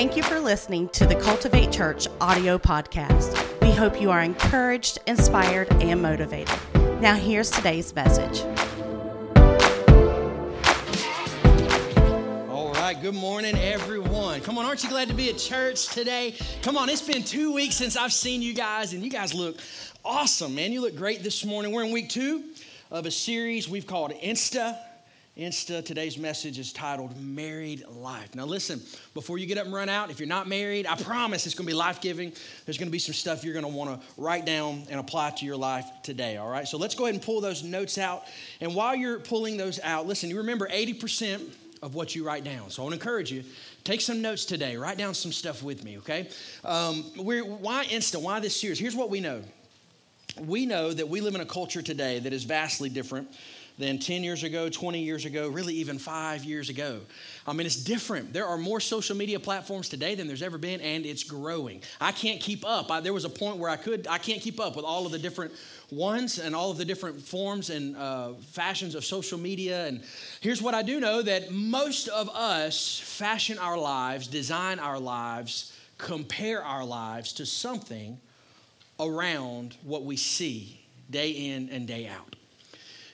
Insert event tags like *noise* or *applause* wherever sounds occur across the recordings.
Thank you for listening to the Cultivate Church audio podcast. We hope you are encouraged, inspired, and motivated. Now, here's today's message. All right, good morning, everyone. Come on, aren't you glad to be at church today? Come on, it's been two weeks since I've seen you guys, and you guys look awesome, man. You look great this morning. We're in week two of a series we've called Insta Insta. Today's message is titled Married Life. Now, listen, before you get up and run out, if you're not married, I promise it's going to be life giving. There's going to be some stuff you're going to want to write down and apply to your life today, all right? So let's go ahead and pull those notes out. And while you're pulling those out, listen, you remember 80% of what you write down. So I want to encourage you take some notes today. Write down some stuff with me, okay? Um, why Insta? Why this series? Here's what we know. We know that we live in a culture today that is vastly different than 10 years ago, 20 years ago, really even five years ago. I mean, it's different. There are more social media platforms today than there's ever been, and it's growing. I can't keep up. I, there was a point where I could, I can't keep up with all of the different ones and all of the different forms and uh, fashions of social media. And here's what I do know that most of us fashion our lives, design our lives, compare our lives to something around what we see day in and day out.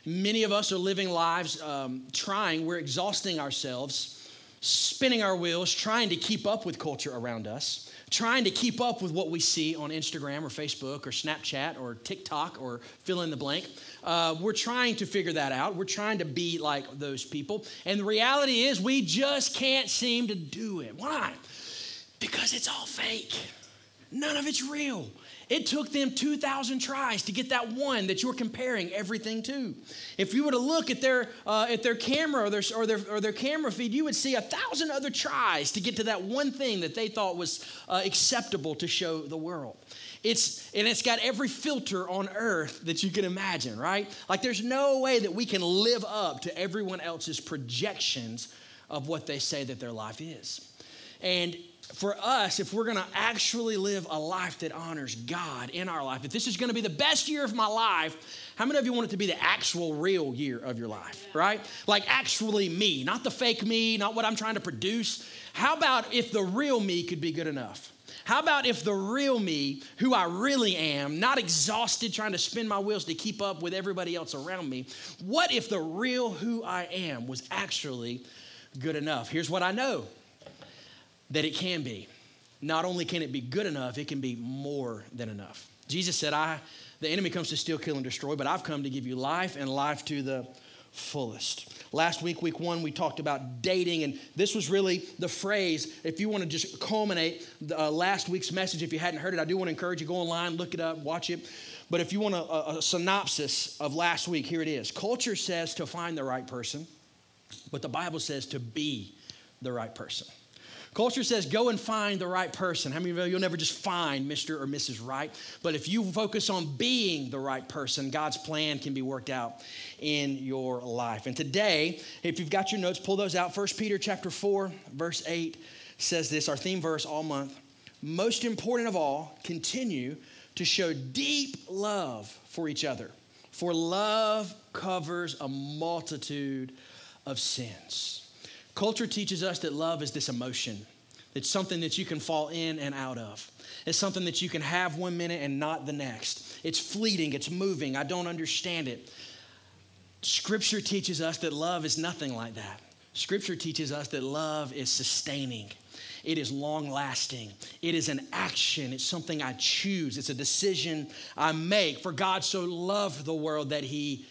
Many of us are living lives um, trying, we're exhausting ourselves, spinning our wheels, trying to keep up with culture around us, trying to keep up with what we see on Instagram or Facebook or Snapchat or TikTok or fill in the blank. Uh, we're trying to figure that out. We're trying to be like those people. And the reality is, we just can't seem to do it. Why? Because it's all fake. None of it's real. It took them 2,000 tries to get that one that you're comparing everything to. If you were to look at their, uh, at their camera or their, or, their, or their camera feed, you would see a thousand other tries to get to that one thing that they thought was uh, acceptable to show the world. It's, and it's got every filter on earth that you can imagine, right? Like there's no way that we can live up to everyone else's projections of what they say that their life is. And for us, if we're going to actually live a life that honors God in our life, if this is going to be the best year of my life, how many of you want it to be the actual real year of your life, right? Like actually me, not the fake me, not what I'm trying to produce. How about if the real me could be good enough? How about if the real me, who I really am, not exhausted trying to spin my wheels to keep up with everybody else around me, what if the real who I am was actually good enough? Here's what I know that it can be. Not only can it be good enough, it can be more than enough. Jesus said, I, the enemy comes to steal, kill, and destroy, but I've come to give you life and life to the fullest. Last week, week one, we talked about dating, and this was really the phrase. If you want to just culminate the, uh, last week's message, if you hadn't heard it, I do want to encourage you go online, look it up, watch it. But if you want a, a, a synopsis of last week, here it is. Culture says to find the right person, but the Bible says to be the right person. Culture says go and find the right person. How many of you you'll never just find Mr. or Mrs. Right? But if you focus on being the right person, God's plan can be worked out in your life. And today, if you've got your notes, pull those out. 1 Peter chapter 4, verse 8 says this, our theme verse all month. Most important of all, continue to show deep love for each other. For love covers a multitude of sins. Culture teaches us that love is this emotion. It's something that you can fall in and out of. It's something that you can have one minute and not the next. It's fleeting, it's moving. I don't understand it. Scripture teaches us that love is nothing like that. Scripture teaches us that love is sustaining. It is long lasting. It is an action. It's something I choose. It's a decision I make. For God so loved the world that he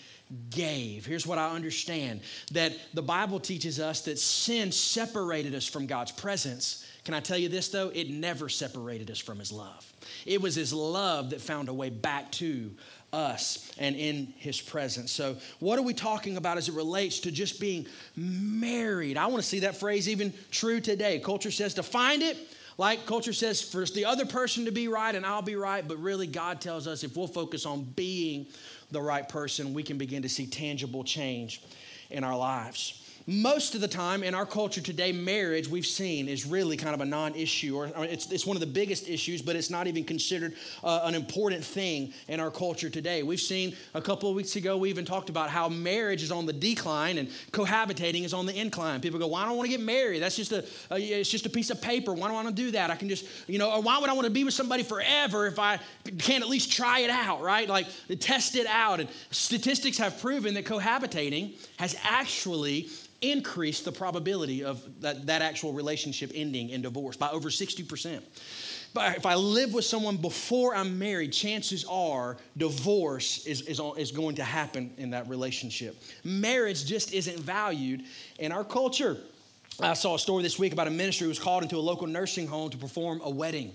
gave. Here's what I understand that the Bible teaches us that sin separated us from God's presence. Can I tell you this though? It never separated us from His love. It was His love that found a way back to us and in His presence. So, what are we talking about as it relates to just being married? I want to see that phrase even true today. Culture says to find it. Like culture says, for the other person to be right and I'll be right, but really God tells us if we'll focus on being the right person, we can begin to see tangible change in our lives. Most of the time in our culture today, marriage we've seen is really kind of a non issue, or, it's, it's one of the biggest issues, but it's not even considered uh, an important thing in our culture today. We've seen a couple of weeks ago, we even talked about how marriage is on the decline and cohabitating is on the incline. People go, Why don't I want to get married? That's just a, a, it's just a piece of paper. Why do I want to do that? I can just, you know, or why would I want to be with somebody forever if I can't at least try it out, right? Like test it out. And statistics have proven that cohabitating has actually increase the probability of that, that actual relationship ending in divorce by over 60%. But if I live with someone before I'm married, chances are divorce is, is, is going to happen in that relationship. Marriage just isn't valued in our culture. I saw a story this week about a minister who was called into a local nursing home to perform a wedding.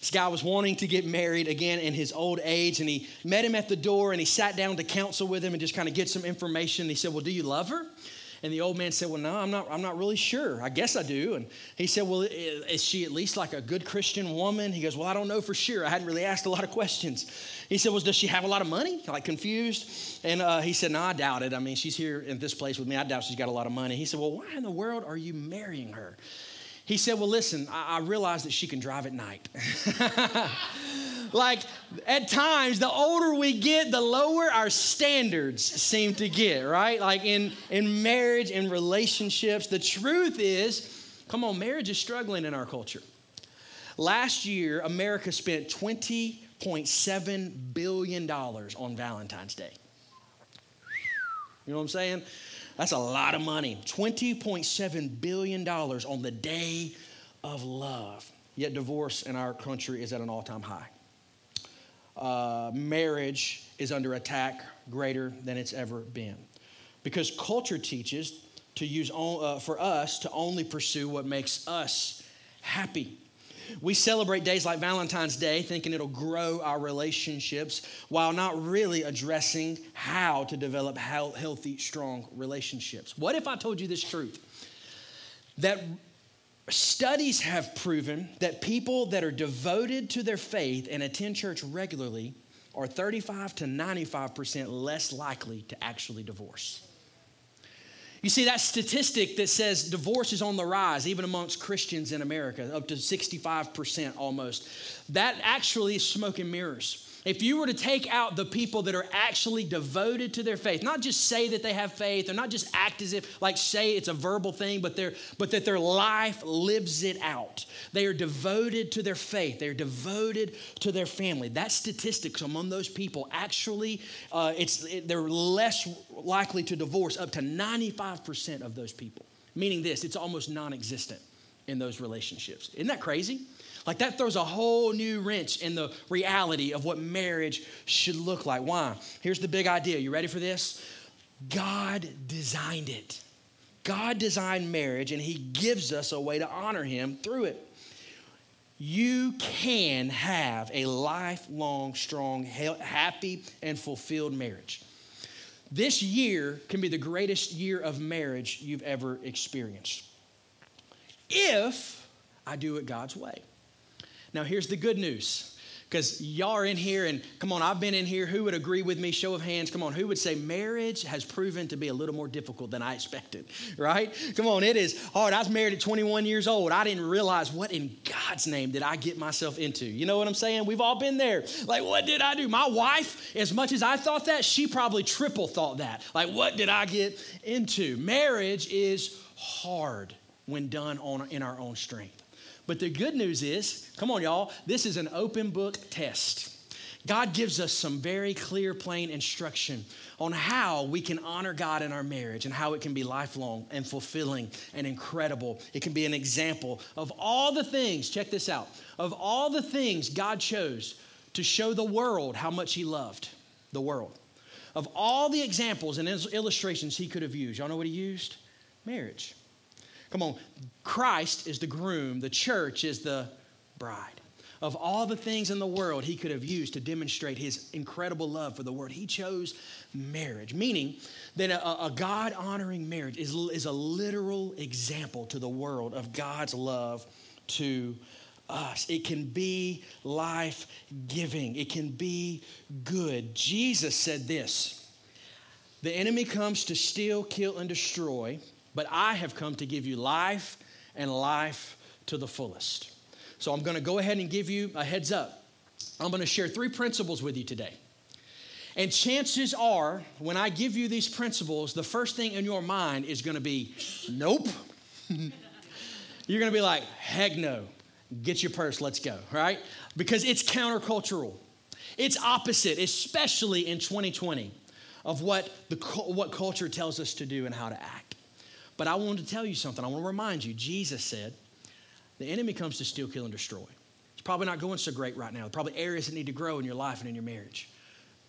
This guy was wanting to get married again in his old age, and he met him at the door and he sat down to counsel with him and just kind of get some information. He said, Well, do you love her? And the old man said, Well, no, I'm not, I'm not really sure. I guess I do. And he said, Well, is she at least like a good Christian woman? He goes, Well, I don't know for sure. I hadn't really asked a lot of questions. He said, Well, does she have a lot of money? Like confused. And uh, he said, No, I doubt it. I mean, she's here in this place with me. I doubt she's got a lot of money. He said, Well, why in the world are you marrying her? He said, Well, listen, I, I realize that she can drive at night. *laughs* like at times the older we get the lower our standards seem to get right? Like in in marriage and relationships. The truth is come on marriage is struggling in our culture. Last year america spent 20.7 billion dollars on valentine's day. You know what i'm saying? That's a lot of money. 20.7 billion dollars on the day of love. Yet divorce in our country is at an all-time high uh, marriage is under attack greater than it's ever been. Because culture teaches to use uh, for us to only pursue what makes us happy. We celebrate days like Valentine's Day thinking it'll grow our relationships while not really addressing how to develop healthy, strong relationships. What if I told you this truth? That studies have proven that people that are devoted to their faith and attend church regularly are 35 to 95% less likely to actually divorce. You see, that statistic that says divorce is on the rise, even amongst Christians in America, up to 65% almost, that actually is smoke and mirrors. If you were to take out the people that are actually devoted to their faith, not just say that they have faith or not just act as if like say it's a verbal thing, but they're but that their life lives it out. They are devoted to their faith. They're devoted to their family. That statistics among those people actually uh, it's it, they're less likely to divorce up to 95% of those people. Meaning this, it's almost non-existent in those relationships. Isn't that crazy? Like that throws a whole new wrench in the reality of what marriage should look like. Why? Here's the big idea. You ready for this? God designed it. God designed marriage and He gives us a way to honor Him through it. You can have a lifelong, strong, happy, and fulfilled marriage. This year can be the greatest year of marriage you've ever experienced. If I do it God's way. Now, here's the good news because y'all are in here and come on i've been in here. Who would agree with me? Show of hands. Come on who would say marriage has proven to be a little more difficult than i expected *laughs* right? Come on it is hard. I was married at 21 years old. I didn't realize what in god's name did i get myself into? You know what i'm saying? We've all been there. Like what did i do? My wife as much as i thought that she probably triple thought that. Like what did i get into? Marriage is hard when done on in our own strength but the good news is, come on, y'all, this is an open book test. God gives us some very clear, plain instruction on how we can honor God in our marriage and how it can be lifelong and fulfilling and incredible. It can be an example of all the things, check this out, of all the things God chose to show the world how much He loved the world. Of all the examples and illustrations He could have used, y'all know what He used? Marriage. Come on, Christ is the groom, the church is the bride. Of all the things in the world he could have used to demonstrate his incredible love for the world, he chose marriage, meaning that a, a God honoring marriage is, is a literal example to the world of God's love to us. It can be life giving, it can be good. Jesus said this The enemy comes to steal, kill, and destroy but I have come to give you life and life to the fullest. So I'm going to go ahead and give you a heads up. I'm going to share three principles with you today. And chances are, when I give you these principles, the first thing in your mind is going to be, nope. *laughs* You're going to be like, heck no. Get your purse, let's go, right? Because it's countercultural. It's opposite, especially in 2020, of what, the, what culture tells us to do and how to act. But I want to tell you something. I want to remind you Jesus said, the enemy comes to steal, kill, and destroy. It's probably not going so great right now. Probably areas that need to grow in your life and in your marriage.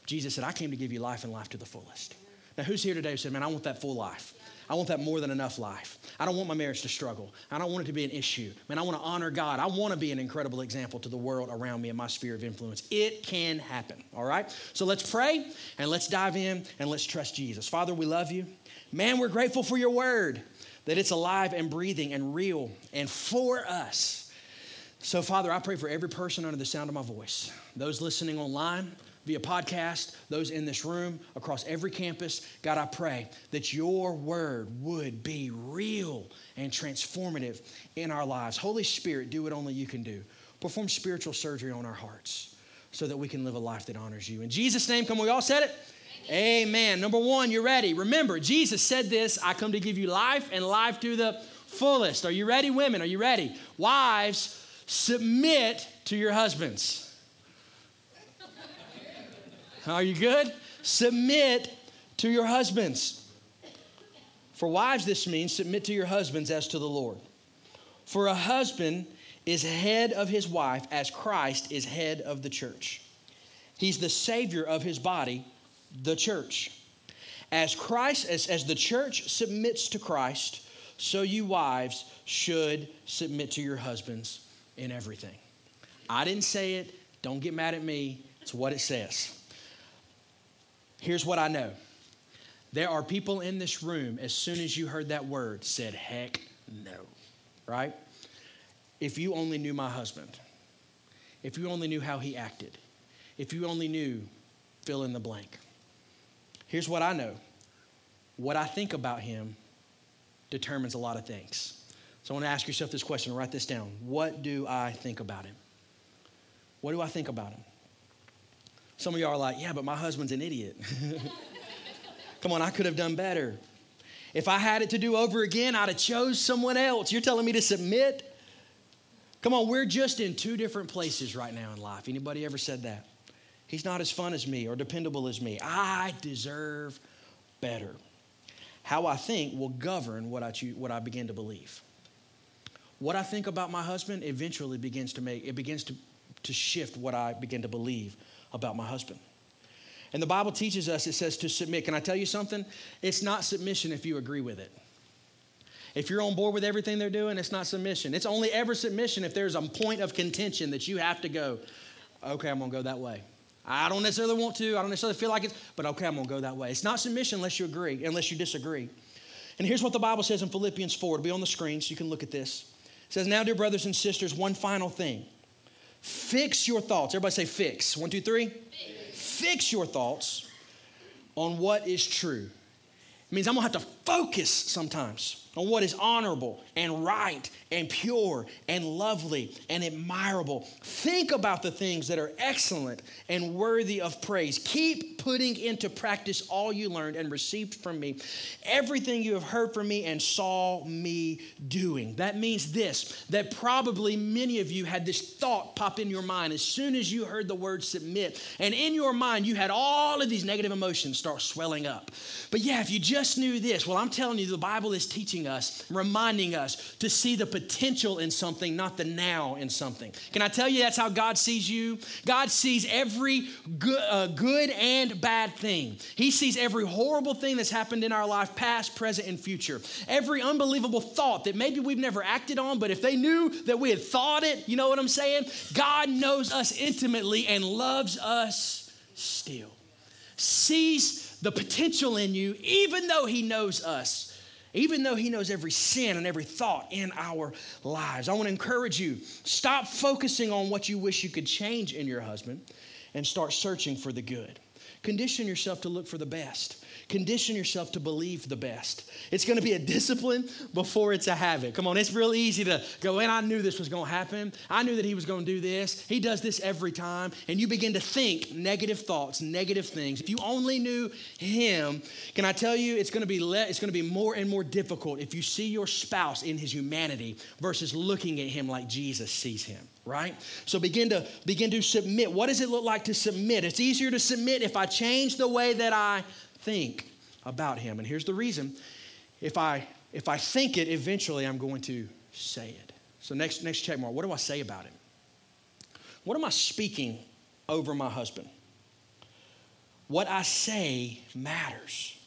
Jesus said, I came to give you life and life to the fullest. Now, who's here today who said, Man, I want that full life? I want that more than enough life. I don't want my marriage to struggle. I don't want it to be an issue. Man, I want to honor God. I want to be an incredible example to the world around me in my sphere of influence. It can happen, all right? So let's pray and let's dive in and let's trust Jesus. Father, we love you. Man, we're grateful for your word, that it's alive and breathing and real and for us. So, Father, I pray for every person under the sound of my voice, those listening online via podcast, those in this room, across every campus. God, I pray that your word would be real and transformative in our lives. Holy Spirit, do what only you can do. Perform spiritual surgery on our hearts so that we can live a life that honors you. In Jesus' name, come, we all said it? Amen. Number one, you're ready. Remember, Jesus said this I come to give you life and life to the fullest. Are you ready, women? Are you ready? Wives, submit to your husbands. Are you good? Submit to your husbands. For wives, this means submit to your husbands as to the Lord. For a husband is head of his wife as Christ is head of the church. He's the savior of his body, the church. As Christ, as, as the church submits to Christ, so you wives should submit to your husbands in everything. I didn't say it. Don't get mad at me. It's what it says. Here's what I know there are people in this room, as soon as you heard that word, said, heck no, right? If you only knew my husband, if you only knew how he acted, if you only knew fill in the blank. Here's what I know what I think about him determines a lot of things. So I want to ask yourself this question, write this down. What do I think about him? What do I think about him? Some of y'all are like, yeah, but my husband's an idiot. *laughs* Come on, I could have done better. If I had it to do over again, I'd have chose someone else. You're telling me to submit? Come on, we're just in two different places right now in life. Anybody ever said that? He's not as fun as me or dependable as me. I deserve better. How I think will govern what I, choose, what I begin to believe. What I think about my husband eventually begins to make, it begins to, to shift what I begin to believe about my husband. And the Bible teaches us, it says to submit. Can I tell you something? It's not submission if you agree with it. If you're on board with everything they're doing, it's not submission. It's only ever submission if there's a point of contention that you have to go, okay, I'm gonna go that way. I don't necessarily want to, I don't necessarily feel like it, but okay, I'm gonna go that way. It's not submission unless you agree, unless you disagree. And here's what the Bible says in Philippians 4. It'll be on the screen so you can look at this. It says, Now, dear brothers and sisters, one final thing. Fix your thoughts. Everybody say fix. One, two, three. Fix, fix your thoughts on what is true. It means I'm gonna have to focus sometimes on what is honorable and right and pure and lovely and admirable. Think about the things that are excellent and worthy of praise. Keep putting into practice all you learned and received from me, everything you have heard from me and saw me doing. That means this that probably many of you had this thought pop in your mind as soon as you heard the word submit. And in your mind, you had all of these negative emotions start swelling up. But yeah, if you just knew this, well, I'm telling you, the Bible is teaching teaching us, reminding us to see the potential in something, not the now in something. Can I tell you that's how God sees you? God sees every good, uh, good and bad thing. He sees every horrible thing that's happened in our life, past, present, and future. Every unbelievable thought that maybe we've never acted on, but if they knew that we had thought it, you know what I'm saying? God knows us intimately and loves us still. Sees the potential in you, even though He knows us even though He knows every sin and every thought in our lives. I want to encourage you stop focusing on what you wish you could change in your husband and start searching for the good. Condition yourself to look for the best. Condition yourself to believe the best. It's going to be a discipline before it's a habit. Come on, it's real easy to go, and I knew this was going to happen. I knew that he was going to do this. He does this every time. And you begin to think negative thoughts, negative things. If you only knew him, can I tell you, it's going to be, le- it's going to be more and more difficult if you see your spouse in his humanity versus looking at him like Jesus sees him right so begin to begin to submit what does it look like to submit it's easier to submit if i change the way that i think about him. And here's the reason. If I if I think it, eventually I'm going to say it. So next next check mark. What do I say about him? What am I speaking over my husband? What I say matters.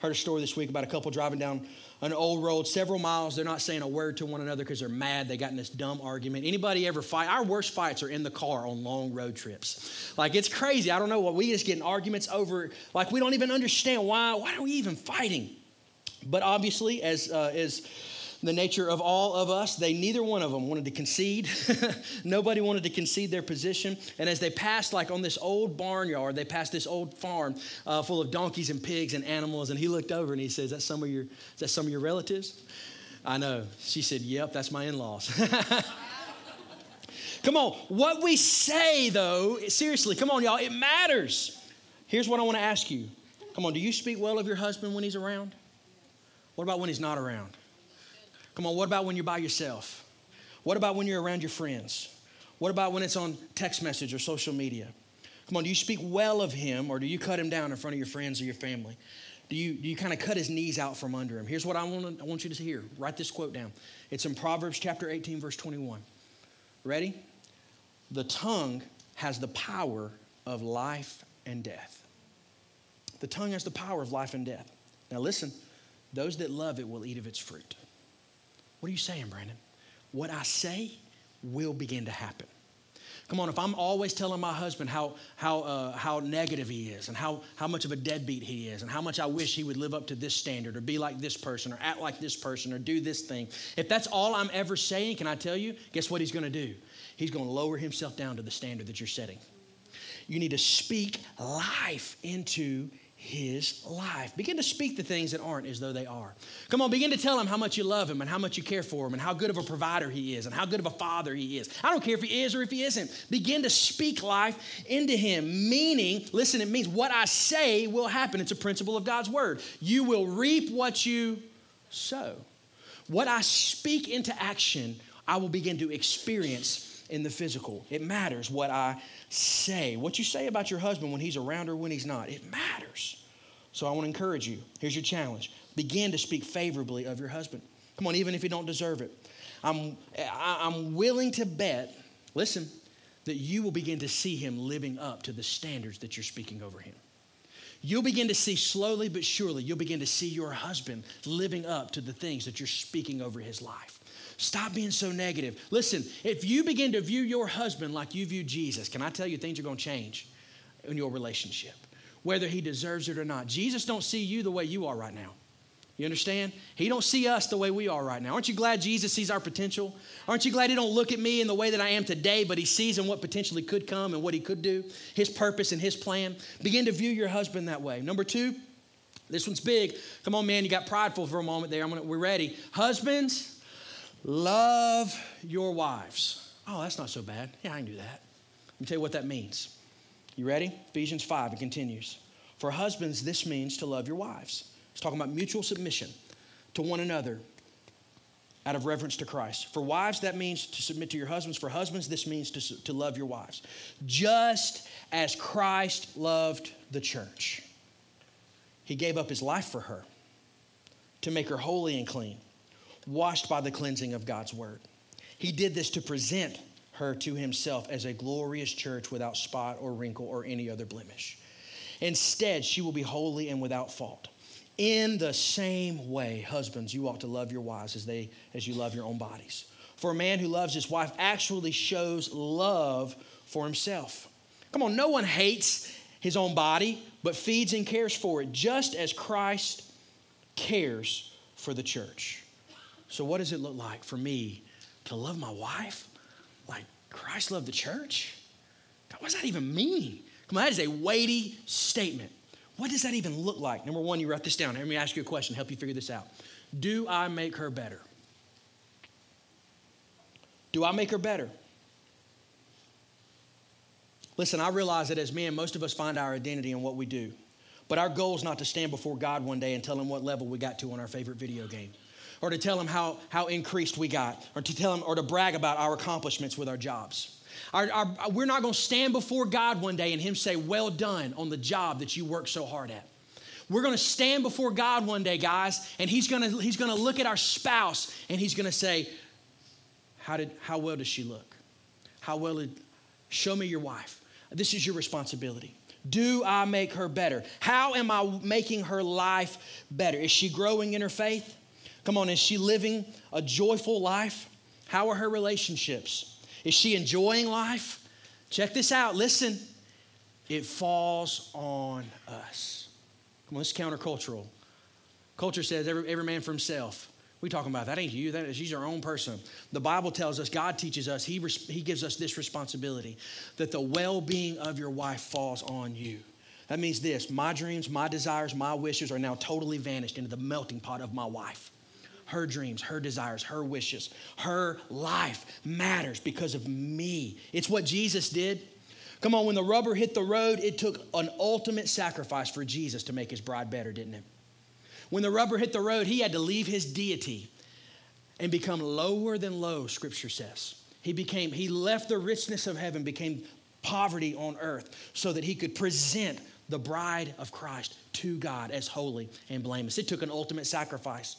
Heard a story this week about a couple driving down an old road several miles. They're not saying a word to one another because they're mad. They got in this dumb argument. Anybody ever fight? Our worst fights are in the car on long road trips. Like it's crazy. I don't know what we just get in arguments over. Like we don't even understand why. Why are we even fighting? But obviously, as uh, as the nature of all of us, they neither one of them wanted to concede. *laughs* Nobody wanted to concede their position. And as they passed, like on this old barnyard, they passed this old farm uh, full of donkeys and pigs and animals. And he looked over and he says, "That some of your is that some of your relatives?" I know. She said, "Yep, that's my in-laws." *laughs* come on, what we say though, seriously, come on, y'all, it matters. Here's what I want to ask you. Come on, do you speak well of your husband when he's around? What about when he's not around? Come on, what about when you're by yourself? What about when you're around your friends? What about when it's on text message or social media? Come on, do you speak well of him or do you cut him down in front of your friends or your family? Do you, do you kind of cut his knees out from under him? Here's what I want, I want you to hear. Write this quote down. It's in Proverbs chapter 18, verse 21. Ready? The tongue has the power of life and death. The tongue has the power of life and death. Now listen, those that love it will eat of its fruit. What are you saying, Brandon? What I say will begin to happen. Come on, if I'm always telling my husband how, how, uh, how negative he is and how, how much of a deadbeat he is and how much I wish he would live up to this standard or be like this person or act like this person or do this thing, if that's all I'm ever saying, can I tell you? Guess what he's going to do? He's going to lower himself down to the standard that you're setting. You need to speak life into his life. Begin to speak the things that aren't as though they are. Come on, begin to tell him how much you love him and how much you care for him and how good of a provider he is and how good of a father he is. I don't care if he is or if he isn't. Begin to speak life into him, meaning, listen, it means what I say will happen. It's a principle of God's word. You will reap what you sow. What I speak into action, I will begin to experience in the physical. It matters what I say. What you say about your husband when he's around or when he's not, it matters. So I want to encourage you. Here's your challenge begin to speak favorably of your husband. Come on, even if you don't deserve it. I'm, I'm willing to bet, listen, that you will begin to see him living up to the standards that you're speaking over him. You'll begin to see slowly but surely, you'll begin to see your husband living up to the things that you're speaking over his life. Stop being so negative. Listen, if you begin to view your husband like you view Jesus, can I tell you things are going to change in your relationship, whether he deserves it or not. Jesus don't see you the way you are right now. You understand? He don't see us the way we are right now. Aren't you glad Jesus sees our potential? Aren't you glad he don't look at me in the way that I am today, but he sees in what potentially could come and what he could do, his purpose and his plan? Begin to view your husband that way. Number two, this one's big. Come on, man, you got prideful for a moment there. Gonna, we're ready. Husbands, Love your wives. Oh, that's not so bad. Yeah, I can do that. Let me tell you what that means. You ready? Ephesians 5, it continues. For husbands, this means to love your wives. It's talking about mutual submission to one another out of reverence to Christ. For wives, that means to submit to your husbands. For husbands, this means to, to love your wives. Just as Christ loved the church, he gave up his life for her to make her holy and clean washed by the cleansing of God's word. He did this to present her to himself as a glorious church without spot or wrinkle or any other blemish. Instead, she will be holy and without fault. In the same way, husbands, you ought to love your wives as they as you love your own bodies. For a man who loves his wife actually shows love for himself. Come on, no one hates his own body, but feeds and cares for it, just as Christ cares for the church. So, what does it look like for me to love my wife like Christ loved the church? What does that even mean? Come on, that is a weighty statement. What does that even look like? Number one, you write this down. Let me ask you a question, help you figure this out. Do I make her better? Do I make her better? Listen, I realize that as men, most of us find our identity in what we do. But our goal is not to stand before God one day and tell him what level we got to on our favorite video game, or to tell him how, how increased we got, or to tell him or to brag about our accomplishments with our jobs. Our, our, we're not going to stand before God one day and him say, Well done on the job that you worked so hard at. We're going to stand before God one day, guys, and he's going to, he's going to look at our spouse and he's going to say, how, did, how well does she look? How well did, show me your wife. This is your responsibility. Do I make her better? How am I making her life better? Is she growing in her faith? Come on, is she living a joyful life? How are her relationships? Is she enjoying life? Check this out. Listen, it falls on us. Come on, this is countercultural. Culture says every, every man for himself. We talking about that ain't you. That is she's our own person. The Bible tells us, God teaches us, He, he gives us this responsibility that the well-being of your wife falls on you. That means this: my dreams, my desires, my wishes are now totally vanished into the melting pot of my wife. Her dreams, her desires, her wishes, her life matters because of me. It's what Jesus did. Come on, when the rubber hit the road, it took an ultimate sacrifice for Jesus to make his bride better, didn't it? When the rubber hit the road, he had to leave his deity and become lower than low, scripture says. He became, he left the richness of heaven, became poverty on earth, so that he could present the bride of Christ to God as holy and blameless. It took an ultimate sacrifice.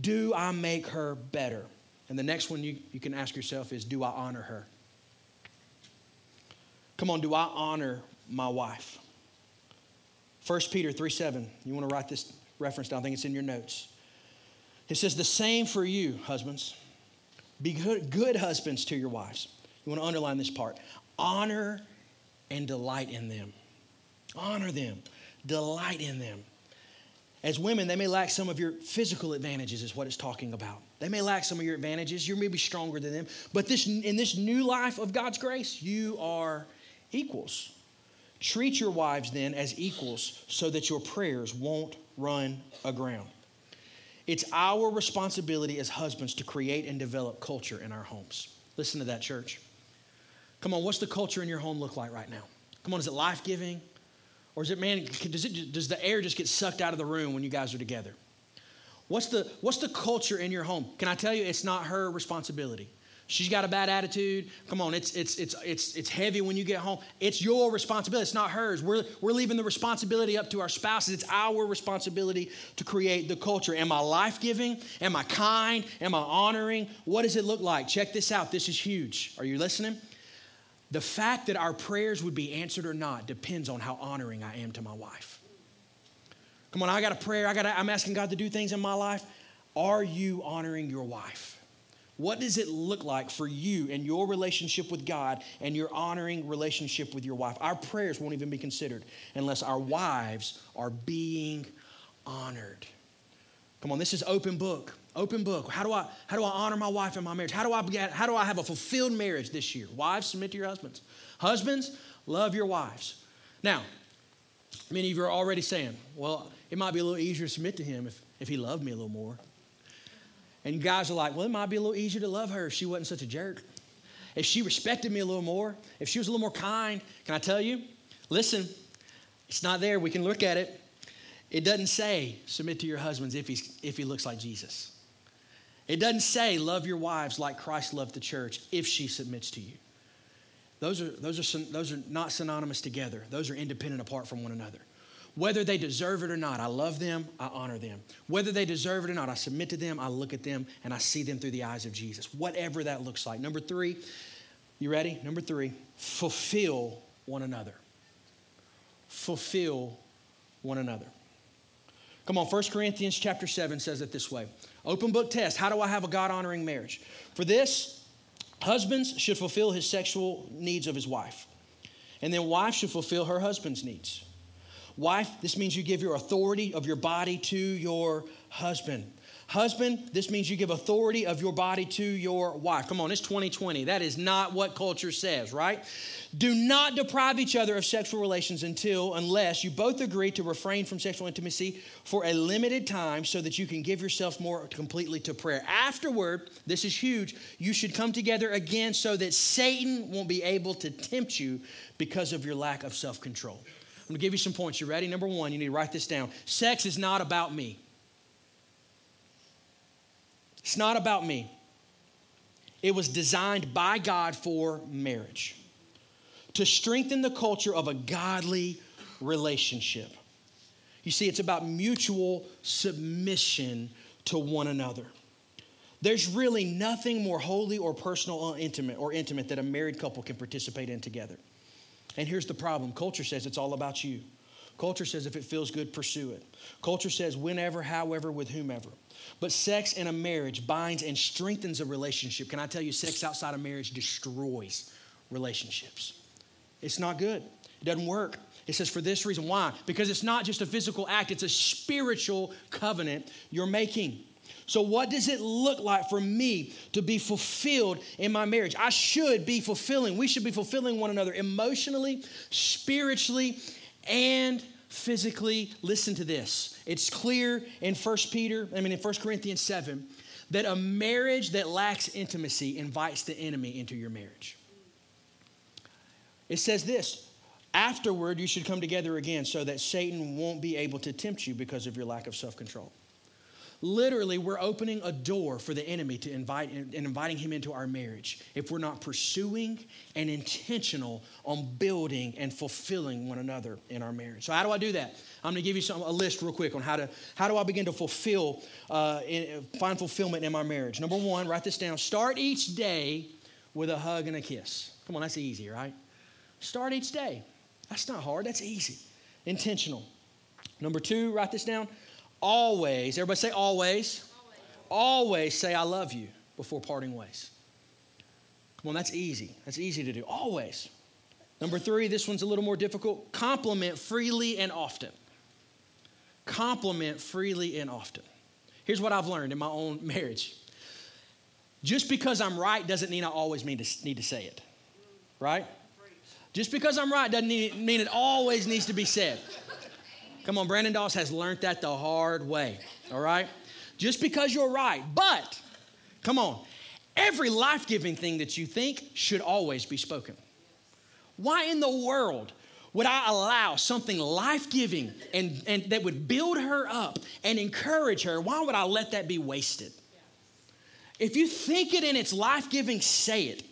Do I make her better? And the next one you, you can ask yourself is Do I honor her? Come on, do I honor my wife? 1 Peter 3 7. You want to write this reference down. I think it's in your notes. It says, The same for you, husbands. Be good, good husbands to your wives. You want to underline this part. Honor and delight in them. Honor them, delight in them. As women, they may lack some of your physical advantages, is what it's talking about. They may lack some of your advantages. You're maybe stronger than them. But this, in this new life of God's grace, you are equals. Treat your wives then as equals so that your prayers won't run aground. It's our responsibility as husbands to create and develop culture in our homes. Listen to that, church. Come on, what's the culture in your home look like right now? Come on, is it life giving? Or is it, man, does, it, does the air just get sucked out of the room when you guys are together? What's the, what's the culture in your home? Can I tell you, it's not her responsibility. She's got a bad attitude. Come on, it's, it's, it's, it's, it's heavy when you get home. It's your responsibility, it's not hers. We're, we're leaving the responsibility up to our spouses. It's our responsibility to create the culture. Am I life giving? Am I kind? Am I honoring? What does it look like? Check this out. This is huge. Are you listening? The fact that our prayers would be answered or not depends on how honoring I am to my wife. Come on, I got a prayer. I got. I'm asking God to do things in my life. Are you honoring your wife? What does it look like for you and your relationship with God and your honoring relationship with your wife? Our prayers won't even be considered unless our wives are being honored. Come on, this is open book. Open book. How do I how do I honor my wife in my marriage? How do I get, how do I have a fulfilled marriage this year? Wives, submit to your husbands. Husbands, love your wives. Now, many of you are already saying, well, it might be a little easier to submit to him if, if he loved me a little more. And guys are like, well, it might be a little easier to love her if she wasn't such a jerk. If she respected me a little more, if she was a little more kind. Can I tell you? Listen, it's not there. We can look at it. It doesn't say submit to your husbands if, he's, if he looks like Jesus. It doesn't say love your wives like Christ loved the church if she submits to you. Those are, those are, those are not synonymous together, those are independent apart from one another. Whether they deserve it or not, I love them, I honor them. Whether they deserve it or not, I submit to them, I look at them, and I see them through the eyes of Jesus. Whatever that looks like. Number three, you ready? Number three, fulfill one another. Fulfill one another. Come on, 1 Corinthians chapter 7 says it this way. Open book test. How do I have a God honoring marriage? For this, husbands should fulfill his sexual needs of his wife. And then wife should fulfill her husband's needs. Wife, this means you give your authority of your body to your husband. Husband, this means you give authority of your body to your wife. Come on, it's 2020. That is not what culture says, right? Do not deprive each other of sexual relations until, unless you both agree to refrain from sexual intimacy for a limited time so that you can give yourself more completely to prayer. Afterward, this is huge, you should come together again so that Satan won't be able to tempt you because of your lack of self control. I'm gonna give you some points. You ready? Number one, you need to write this down. Sex is not about me. It's not about me. It was designed by God for marriage to strengthen the culture of a godly relationship. You see, it's about mutual submission to one another. There's really nothing more holy or personal or intimate or intimate that a married couple can participate in together. And here's the problem culture says it's all about you. Culture says if it feels good, pursue it. Culture says whenever, however, with whomever. But sex in a marriage binds and strengthens a relationship. Can I tell you, sex outside of marriage destroys relationships. It's not good, it doesn't work. It says for this reason. Why? Because it's not just a physical act, it's a spiritual covenant you're making. So, what does it look like for me to be fulfilled in my marriage? I should be fulfilling, we should be fulfilling one another emotionally, spiritually, and physically. Listen to this. It's clear in First Peter, I mean, in First Corinthians 7, that a marriage that lacks intimacy invites the enemy into your marriage. It says this afterward, you should come together again so that Satan won't be able to tempt you because of your lack of self control. Literally, we're opening a door for the enemy to invite and inviting him into our marriage if we're not pursuing and intentional on building and fulfilling one another in our marriage. So, how do I do that? I'm going to give you some, a list real quick on how to how do I begin to fulfill, uh, in, find fulfillment in my marriage. Number one, write this down. Start each day with a hug and a kiss. Come on, that's easy, right? Start each day. That's not hard. That's easy. Intentional. Number two, write this down always, everybody say always. always. Always say I love you before parting ways. Come on, that's easy. That's easy to do. Always. Number three, this one's a little more difficult. Compliment freely and often. Compliment freely and often. Here's what I've learned in my own *laughs* marriage. Just because I'm right doesn't mean I always need to, need to say it, right? Just because I'm right doesn't mean it always needs to be said. Come on, Brandon Doss has learned that the hard way, all right? Just because you're right. But, come on, every life giving thing that you think should always be spoken. Why in the world would I allow something life giving and, and that would build her up and encourage her? Why would I let that be wasted? If you think it and it's life giving, say it.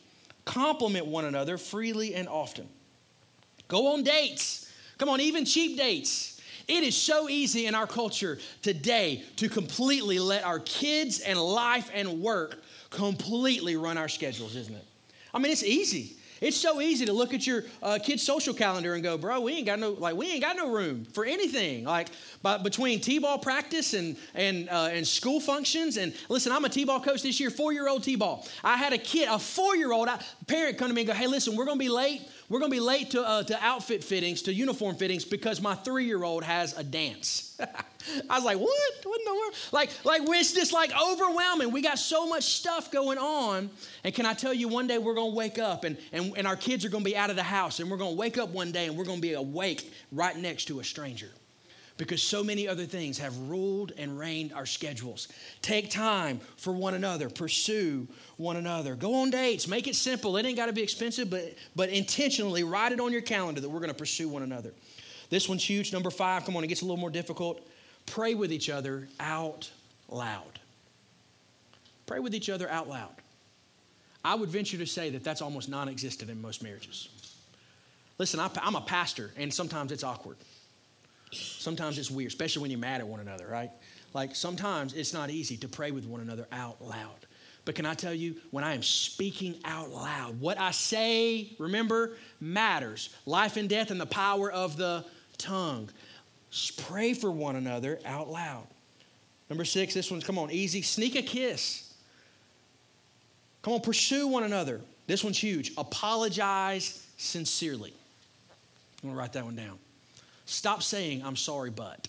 Compliment one another freely and often. Go on dates. Come on, even cheap dates. It is so easy in our culture today to completely let our kids and life and work completely run our schedules, isn't it? I mean, it's easy. It's so easy to look at your uh, kid's social calendar and go, bro, we ain't got no like we ain't got no room for anything. Like, but between t-ball practice and and uh, and school functions and listen, I'm a t-ball coach this year, four year old t-ball. I had a kid, a four year old parent, come to me and go, hey, listen, we're gonna be late. We're going to be late to, uh, to outfit fittings, to uniform fittings, because my three year old has a dance. *laughs* I was like, what? What in the world? Like, like it's just like overwhelming. We got so much stuff going on. And can I tell you, one day we're going to wake up and, and, and our kids are going to be out of the house, and we're going to wake up one day and we're going to be awake right next to a stranger because so many other things have ruled and reigned our schedules. Take time for one another, pursue one another. Go on dates, make it simple. It ain't got to be expensive, but, but intentionally write it on your calendar that we're going to pursue one another. This one's huge. Number five, come on, it gets a little more difficult. Pray with each other out loud. Pray with each other out loud. I would venture to say that that's almost non existent in most marriages. Listen, I'm a pastor, and sometimes it's awkward. Sometimes it's weird, especially when you're mad at one another, right? Like sometimes it's not easy to pray with one another out loud. But can I tell you, when I am speaking out loud, what I say, remember, matters. Life and death and the power of the tongue. Pray for one another out loud. Number six, this one's, come on, easy. Sneak a kiss. Come on, pursue one another. This one's huge. Apologize sincerely. I'm to write that one down. Stop saying, I'm sorry, but.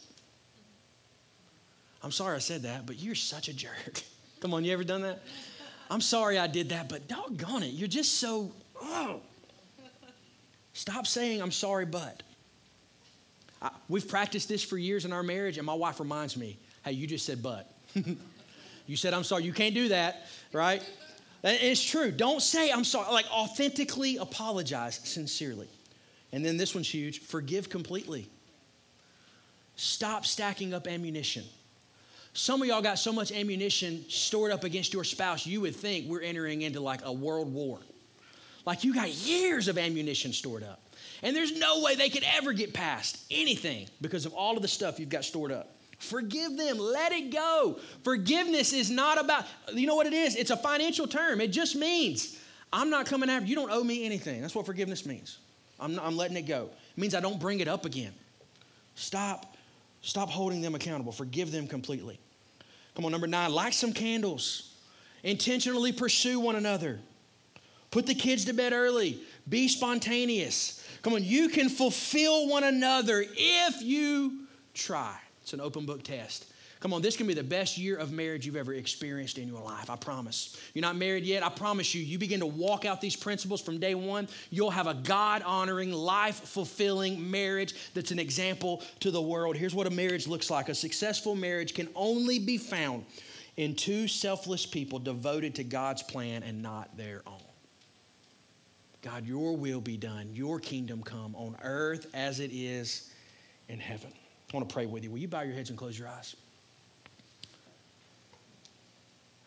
I'm sorry I said that, but you're such a jerk. *laughs* Come on, you ever done that? I'm sorry I did that, but doggone it, you're just so, oh. Stop saying, I'm sorry, but. I, we've practiced this for years in our marriage, and my wife reminds me, hey, you just said but. *laughs* you said, I'm sorry. You can't do that, right? And it's true. Don't say, I'm sorry. Like, authentically apologize sincerely. And then this one's huge forgive completely. Stop stacking up ammunition. Some of y'all got so much ammunition stored up against your spouse, you would think we're entering into like a world war. Like you got years of ammunition stored up. And there's no way they could ever get past anything because of all of the stuff you've got stored up. Forgive them, let it go. Forgiveness is not about, you know what it is? It's a financial term. It just means I'm not coming after you, don't owe me anything. That's what forgiveness means. I'm, not, I'm letting it go. It means I don't bring it up again. Stop, stop holding them accountable. Forgive them completely. Come on, number nine, light some candles. Intentionally pursue one another. Put the kids to bed early. Be spontaneous. Come on, you can fulfill one another if you try. It's an open book test. Come on, this can be the best year of marriage you've ever experienced in your life. I promise. You're not married yet. I promise you, you begin to walk out these principles from day one. You'll have a God honoring, life fulfilling marriage that's an example to the world. Here's what a marriage looks like a successful marriage can only be found in two selfless people devoted to God's plan and not their own. God, your will be done, your kingdom come on earth as it is in heaven. I want to pray with you. Will you bow your heads and close your eyes?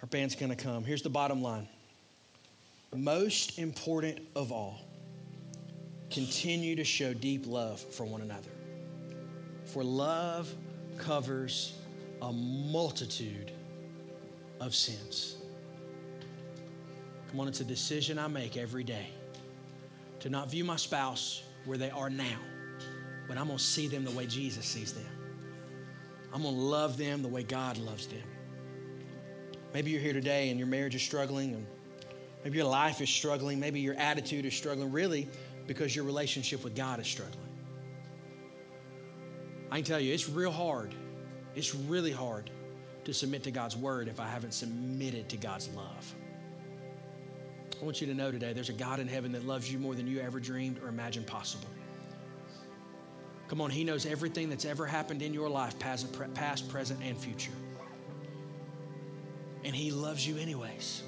Our band's going to come. Here's the bottom line most important of all, continue to show deep love for one another. For love covers a multitude of sins. Come on, it's a decision I make every day to not view my spouse where they are now, but I'm going to see them the way Jesus sees them. I'm going to love them the way God loves them. Maybe you're here today and your marriage is struggling, and maybe your life is struggling, maybe your attitude is struggling, really because your relationship with God is struggling. I can tell you, it's real hard. It's really hard to submit to God's word if I haven't submitted to God's love. I want you to know today there's a God in heaven that loves you more than you ever dreamed or imagined possible. Come on, He knows everything that's ever happened in your life, past, present, and future and He loves you anyways.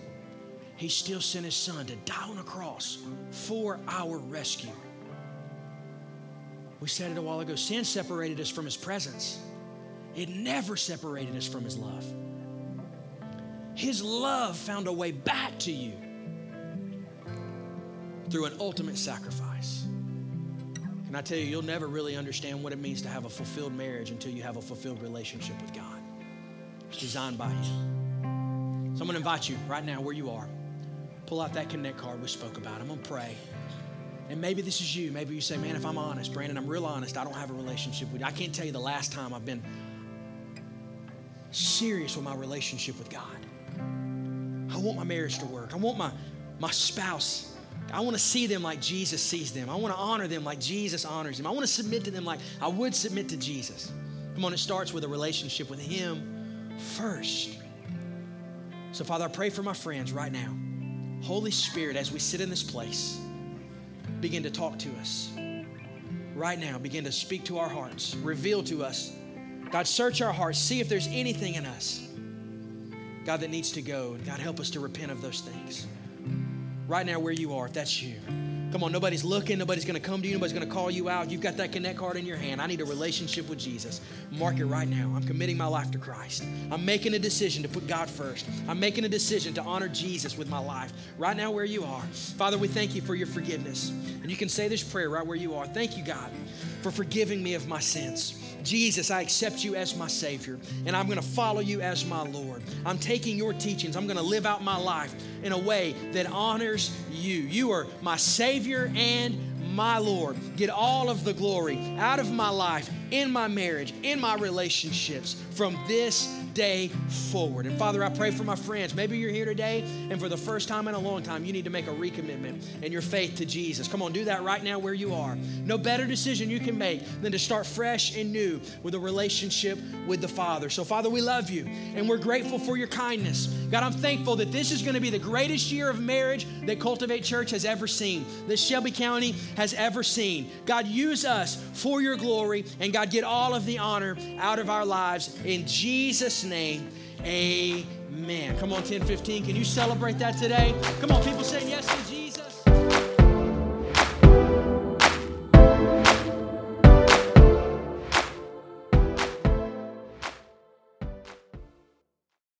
He still sent His Son to die on a cross for our rescue. We said it a while ago sin separated us from His presence, it never separated us from His love. His love found a way back to you through an ultimate sacrifice. And I tell you, you'll never really understand what it means to have a fulfilled marriage until you have a fulfilled relationship with God. It's designed by you. So I'm going to invite you right now where you are. Pull out that connect card we spoke about. I'm going to pray. And maybe this is you. Maybe you say, man, if I'm honest, Brandon, I'm real honest. I don't have a relationship with you. I can't tell you the last time I've been serious with my relationship with God. I want my marriage to work. I want my, my spouse. I want to see them like Jesus sees them. I want to honor them like Jesus honors them. I want to submit to them like I would submit to Jesus. Come on, it starts with a relationship with Him first. So, Father, I pray for my friends right now. Holy Spirit, as we sit in this place, begin to talk to us. Right now, begin to speak to our hearts, reveal to us. God, search our hearts, see if there's anything in us, God, that needs to go. God, help us to repent of those things. Right now, where you are, if that's you. Come on, nobody's looking, nobody's gonna come to you, nobody's gonna call you out. You've got that connect card in your hand. I need a relationship with Jesus. Mark it right now. I'm committing my life to Christ. I'm making a decision to put God first. I'm making a decision to honor Jesus with my life. Right now, where you are. Father, we thank you for your forgiveness. And you can say this prayer right where you are. Thank you, God, for forgiving me of my sins. Jesus, I accept you as my Savior, and I'm to follow you as my Lord. I'm taking your teachings. I'm to live out my life in a way that honors you. You are my Savior and my Lord. Get all of the glory out of my life in my marriage, in my relationships from this day forward. And Father, I pray for my friends. Maybe you're here today and for the first time in a long time, you need to make a recommitment in your faith to Jesus. Come on, do that right now where you are. No better decision you can make than to start fresh and new with a relationship with the Father. So, Father, we love you and we're grateful for your kindness. God, I'm thankful that this is going to be the greatest year of marriage that Cultivate Church has ever seen, that Shelby County has ever seen. God, use us for your glory and God, get all of the honor out of our lives. In Jesus' name, amen. Come on, 1015. Can you celebrate that today? Come on, people saying yes to Jesus.